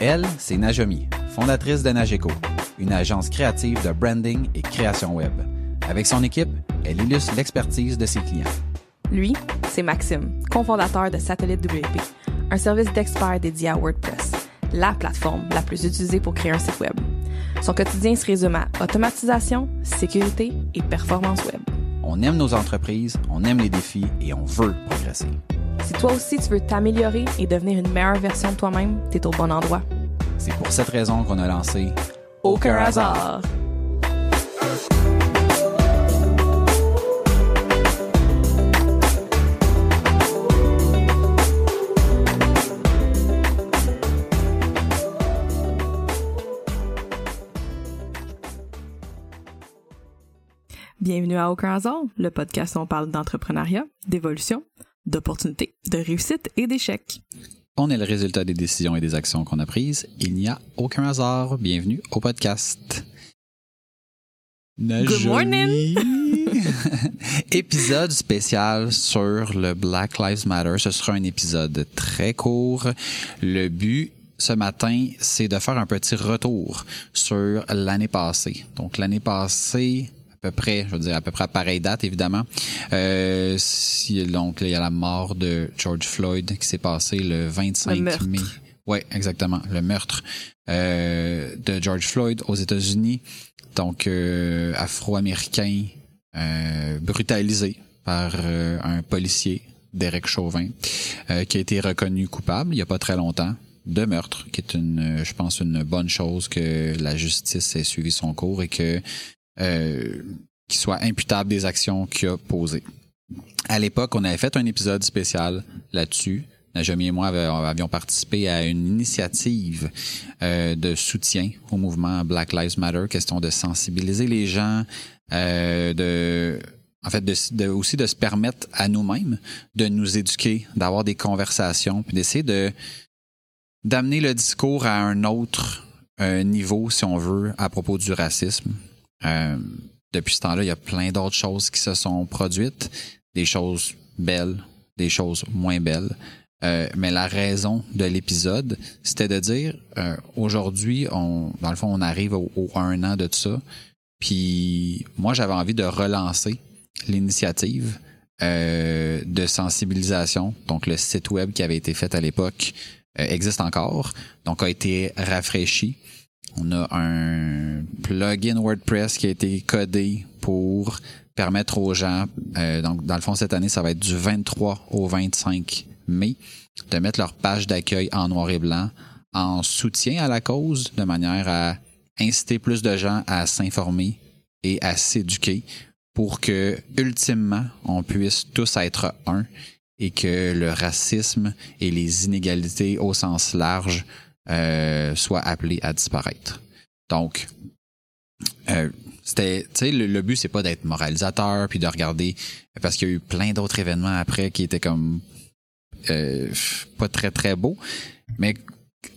Elle, c'est Najomi, fondatrice de Nageco, une agence créative de branding et création web. Avec son équipe, elle illustre l'expertise de ses clients. Lui, c'est Maxime, cofondateur de Satellite WP, un service d'experts dédié à WordPress, la plateforme la plus utilisée pour créer un site web. Son quotidien se résume à automatisation, sécurité et performance web. On aime nos entreprises, on aime les défis et on veut progresser. Si toi aussi tu veux t'améliorer et devenir une meilleure version de toi-même, t'es au bon endroit. C'est pour cette raison qu'on a lancé Aucun hasard. Bienvenue à Aucun hasard, le podcast où on parle d'entrepreneuriat, d'évolution, d'opportunités, de réussite et d'échecs. On est le résultat des décisions et des actions qu'on a prises. Il n'y a aucun hasard. Bienvenue au podcast. Good morning! épisode spécial sur le Black Lives Matter. Ce sera un épisode très court. Le but ce matin, c'est de faire un petit retour sur l'année passée. Donc l'année passée, peu près, je veux dire à peu près à pareille date évidemment. Euh, si, donc il y a la mort de George Floyd qui s'est passé le 25 meurtre. mai. Ouais, exactement, le meurtre euh, de George Floyd aux États-Unis. Donc euh, afro-américain euh, brutalisé par un policier, Derek Chauvin, euh, qui a été reconnu coupable il y a pas très longtemps de meurtre, qui est une, je pense, une bonne chose que la justice ait suivi son cours et que euh, qu'il soit imputable des actions qu'il a posées. À l'époque, on avait fait un épisode spécial là-dessus. Najami et moi avions participé à une initiative euh, de soutien au mouvement Black Lives Matter, question de sensibiliser les gens, euh, de en fait de, de- aussi de se permettre à nous-mêmes de nous éduquer, d'avoir des conversations, puis d'essayer de d'amener le discours à un autre euh, niveau, si on veut, à propos du racisme. Euh, depuis ce temps-là, il y a plein d'autres choses qui se sont produites, des choses belles, des choses moins belles. Euh, mais la raison de l'épisode, c'était de dire euh, aujourd'hui, on, dans le fond, on arrive au, au un an de ça. Puis moi, j'avais envie de relancer l'initiative de sensibilisation. Donc le site web qui avait été fait à l'époque existe encore, donc a été rafraîchi. On a un plugin WordPress qui a été codé pour permettre aux gens, euh, donc dans le fond cette année ça va être du 23 au 25 mai, de mettre leur page d'accueil en noir et blanc en soutien à la cause de manière à inciter plus de gens à s'informer et à s'éduquer pour que ultimement on puisse tous être un et que le racisme et les inégalités au sens large euh, soient appelés à disparaître. Donc, euh, c'était, tu sais, le, le but c'est pas d'être moralisateur puis de regarder parce qu'il y a eu plein d'autres événements après qui étaient comme euh, pas très très beaux, mais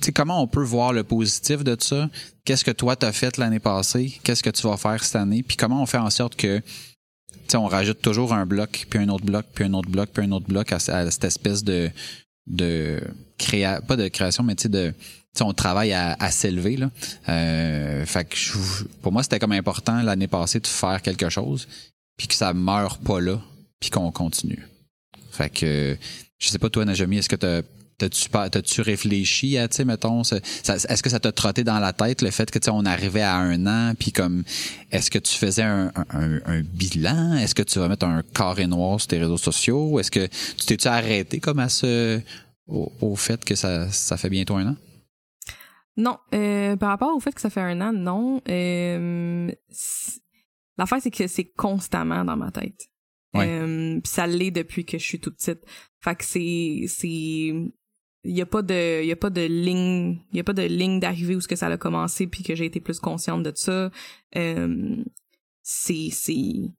tu comment on peut voir le positif de ça? Qu'est-ce que toi t'as fait l'année passée? Qu'est-ce que tu vas faire cette année? Puis comment on fait en sorte que tu sais, on rajoute toujours un bloc, puis un autre bloc, puis un autre bloc, puis un autre bloc à cette espèce de de créa pas de création, mais tu sais de tu sais, on travaille à, à s'élever là. Euh, fait que je- pour moi c'était comme important l'année passée de faire quelque chose, puis que ça meure pas là, puis qu'on continue. Fait que je sais pas toi Najami, est-ce que T'as-tu pas- t'as-tu réfléchi à, tu sais, mettons, est-ce que ça t'a trotté dans la tête le fait que, tu sais, on arrivait à un an, puis comme, est-ce que tu faisais un, un- un- bilan? Est-ce que tu vas mettre un carré noir sur tes réseaux sociaux? Est-ce que tu t'es-tu arrêté comme à ce, au, au fait que ça, ça fait bientôt un an? Non, euh, par rapport au fait que ça fait un an, non. Euh, L'affaire, c'est que c'est constamment dans ma tête. Ouais. Euh, Puis ça l'est depuis que je suis toute petite. Fait que c'est... c'est... Il y a pas de il y a pas de ligne il y a pas de ligne d'arrivée où ce que ça a commencé puis que j'ai été plus consciente de ça euh, c'est c'est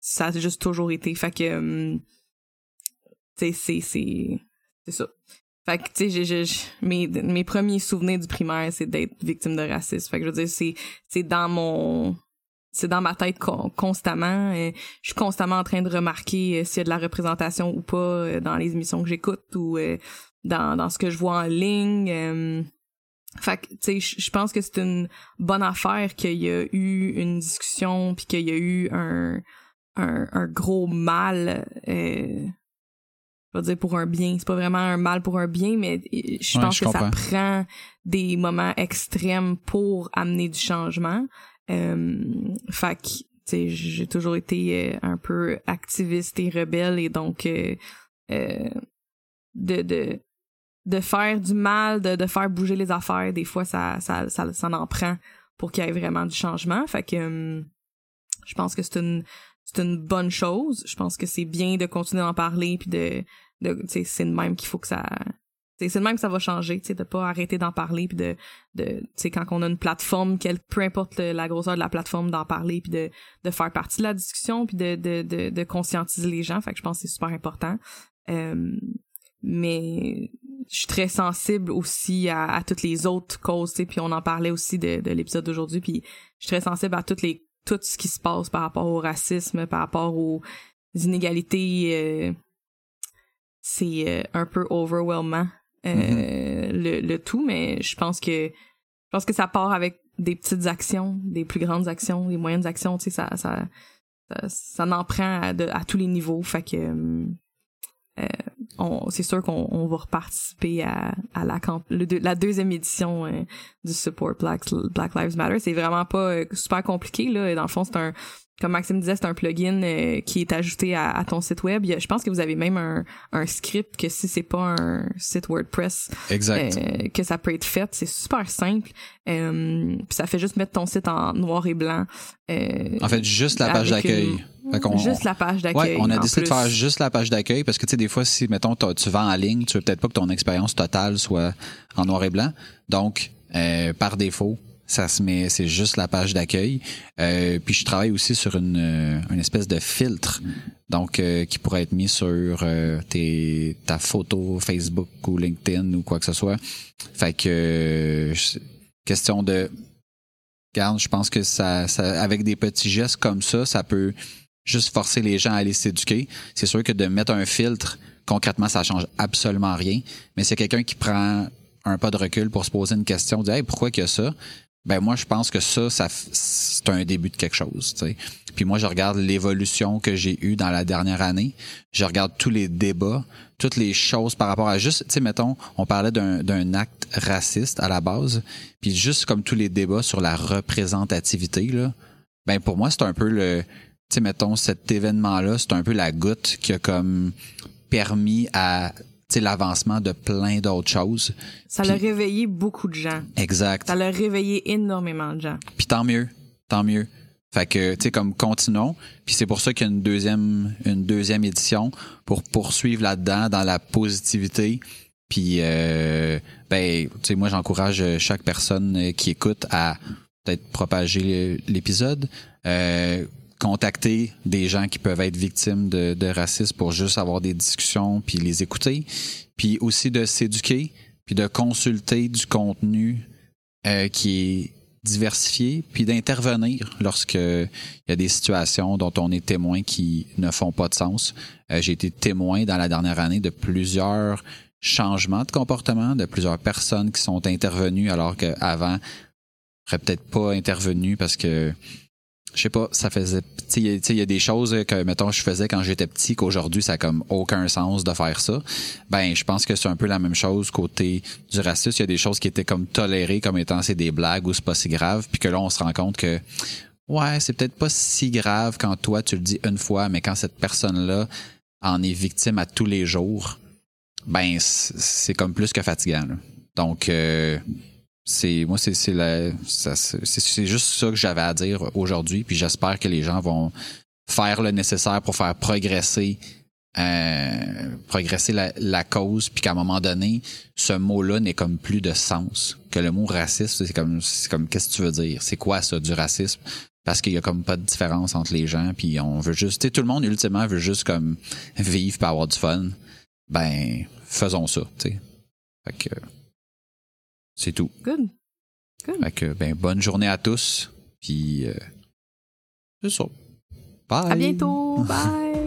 ça a juste toujours été fait que euh, c'est c'est c'est ça fait que, tu sais, j'ai- mes, mes premiers souvenirs du primaire, c'est d'être victime de racisme. Fait que, je veux dire, c'est, c'est dans mon, c'est dans ma tête con- constamment. Euh, je suis constamment en train de remarquer euh, s'il y a de la représentation ou pas dans les émissions que j'écoute ou dans, dans ce que je vois en ligne. Euh, fait que, tu sais, je pense que c'est une bonne affaire qu'il y a eu une discussion puis qu'il y a eu un, un, un gros mal, euh, je vais dire pour un bien. C'est pas vraiment un mal pour un bien, mais je Ouais, pense je que ça prend des moments extrêmes pour amener du changement. Euh, fait que, tu sais, j'ai toujours été euh, un peu activiste et rebelle et donc euh, euh, de, de de faire du mal, de, de faire bouger les affaires, des fois ça ça ça, ça en prend pour qu'il y ait vraiment du changement. Fait que euh, je pense que c'est une c'est une bonne chose. Je pense que c'est bien de continuer d'en parler puis de de c'est de même qu'il faut que ça c'est de même que ça va changer, tu sais, de pas arrêter d'en parler puis de de tu quand on a une plateforme, quelle peu importe la grosseur de la plateforme d'en parler puis de de faire partie de la discussion puis de de de, de conscientiser les gens. Fait que je pense que c'est super important. Euh, mais je suis très sensible aussi à, à toutes les autres causes, tu sais, puis on en parlait aussi de, de l'épisode d'aujourd'hui, puis je suis très sensible à toutes les tout ce qui se passe par rapport au racisme, par rapport aux inégalités. euh, c'est euh, un peu overwhelmant euh, le, le tout, mais je pense que je pense que ça part avec des petites actions, des plus grandes actions, des moyennes actions, tu sais, ça ça ça, ça en prend à, de- à tous les niveaux, fait que euh, euh, c'est sûr qu'on on va reparticiper à, à la, deuxième édition euh, du Support Black, Black Lives Matter. C'est vraiment pas euh, super compliqué. Là. Dans le fond, c'est un, comme Maxime disait, c'est un plugin euh, qui est ajouté à, à ton site web. Je pense que vous avez même un, un script que si c'est pas un site WordPress, Exact. euh, que ça peut être fait. C'est super simple. Euh, puis ça fait juste mettre ton site en noir et blanc. En fait, juste la page d'accueil. juste la page d'accueil. Ouais, on a décidé de faire juste la page d'accueil parce que tu sais des fois si mettons tu vends en ligne, tu veux peut-être pas que ton expérience totale soit en noir et blanc. Donc par défaut, ça se met c'est juste la page d'accueil. Euh, puis je travaille aussi sur une, euh, une espèce de filtre donc euh, qui pourrait être mis sur euh, tes ta photo Facebook ou LinkedIn ou quoi que ce soit. Fait que euh, question de Regarde, je pense que ça, ça, avec des petits gestes comme ça, ça peut juste forcer les gens à aller s'éduquer. C'est sûr que de mettre un filtre, concrètement, ça change absolument rien. Mais c'est quelqu'un qui prend un pas de recul pour se poser une question, dire hey, pourquoi a ça? Ben moi, je pense que ça, ça c'est un début de quelque chose. tu sais. Puis moi, je regarde l'évolution que j'ai eue dans la dernière année. Je regarde tous les débats, toutes les choses par rapport à juste, tu sais, mettons, on parlait d'un acte raciste à la base, puis juste comme tous les débats sur la représentativité, là, ben pour moi, c'est un peu le, tu sais, mettons, cet événement-là, c'est un peu la goutte qui a comme permis à, l'avancement de plein d'autres choses. Ça Puis- l'a réveillé beaucoup de gens. Exact. Ça l'a réveillé énormément de gens. Puis tant mieux, tant mieux. Fait que, tu sais, comme continuons. Puis c'est pour ça qu'il y a une deuxième, une deuxième édition pour poursuivre là-dedans dans la positivité. Puis, euh, ben, tu sais, moi, j'encourage chaque personne qui écoute à peut-être propager l'épisode, euh, contacter des gens qui peuvent être victimes de, racisme pour juste avoir des discussions puis les écouter. Puis aussi de s'éduquer puis de consulter du contenu euh, qui est diversifié, puis d'intervenir lorsque il y a des situations dont on est témoin qui ne font pas de sens. Euh, J'ai été témoin dans la dernière année de plusieurs changements de comportement, de plusieurs personnes qui sont intervenues alors qu'avant n'auraient peut-être pas intervenu parce que je sais pas, ça faisait. Tu sais, il y a- des choses que, mettons, je faisais quand j'étais petit, qu'aujourd'hui, ça a comme aucun sens de faire ça. Ben, je pense que c'est un peu la même chose côté du racisme. Il y a des choses qui étaient comme tolérées comme étant c'est des blagues ou c'est pas si grave, puis que là, on se rend compte que ouais, c'est peut-être pas si grave quand toi tu le dis une fois, mais quand cette personne-là en est victime à tous les jours, ben c'est comme plus que fatigant. Donc euh, c'est moi c'est c'est la- c'est c'est juste ça que j'avais à dire aujourd'hui puis j'espère que les gens vont faire le nécessaire pour faire progresser euh, progresser la, la cause puis qu'à un moment donné ce mot-là n'est comme plus de sens. Que le mot raciste c'est comme c'est comme qu'est-ce que tu veux dire? C'est quoi ça du racisme? Parce qu'il y a comme pas de différence entre les gens puis on veut juste tu sais tout le monde ultimement veut juste comme vivre puis avoir du fun. Ben faisons ça tu sais c'est tout Good. fait que, ben, bonne journée à tous. Puis, euh, c'est ça. Bye. À bientôt. Bye.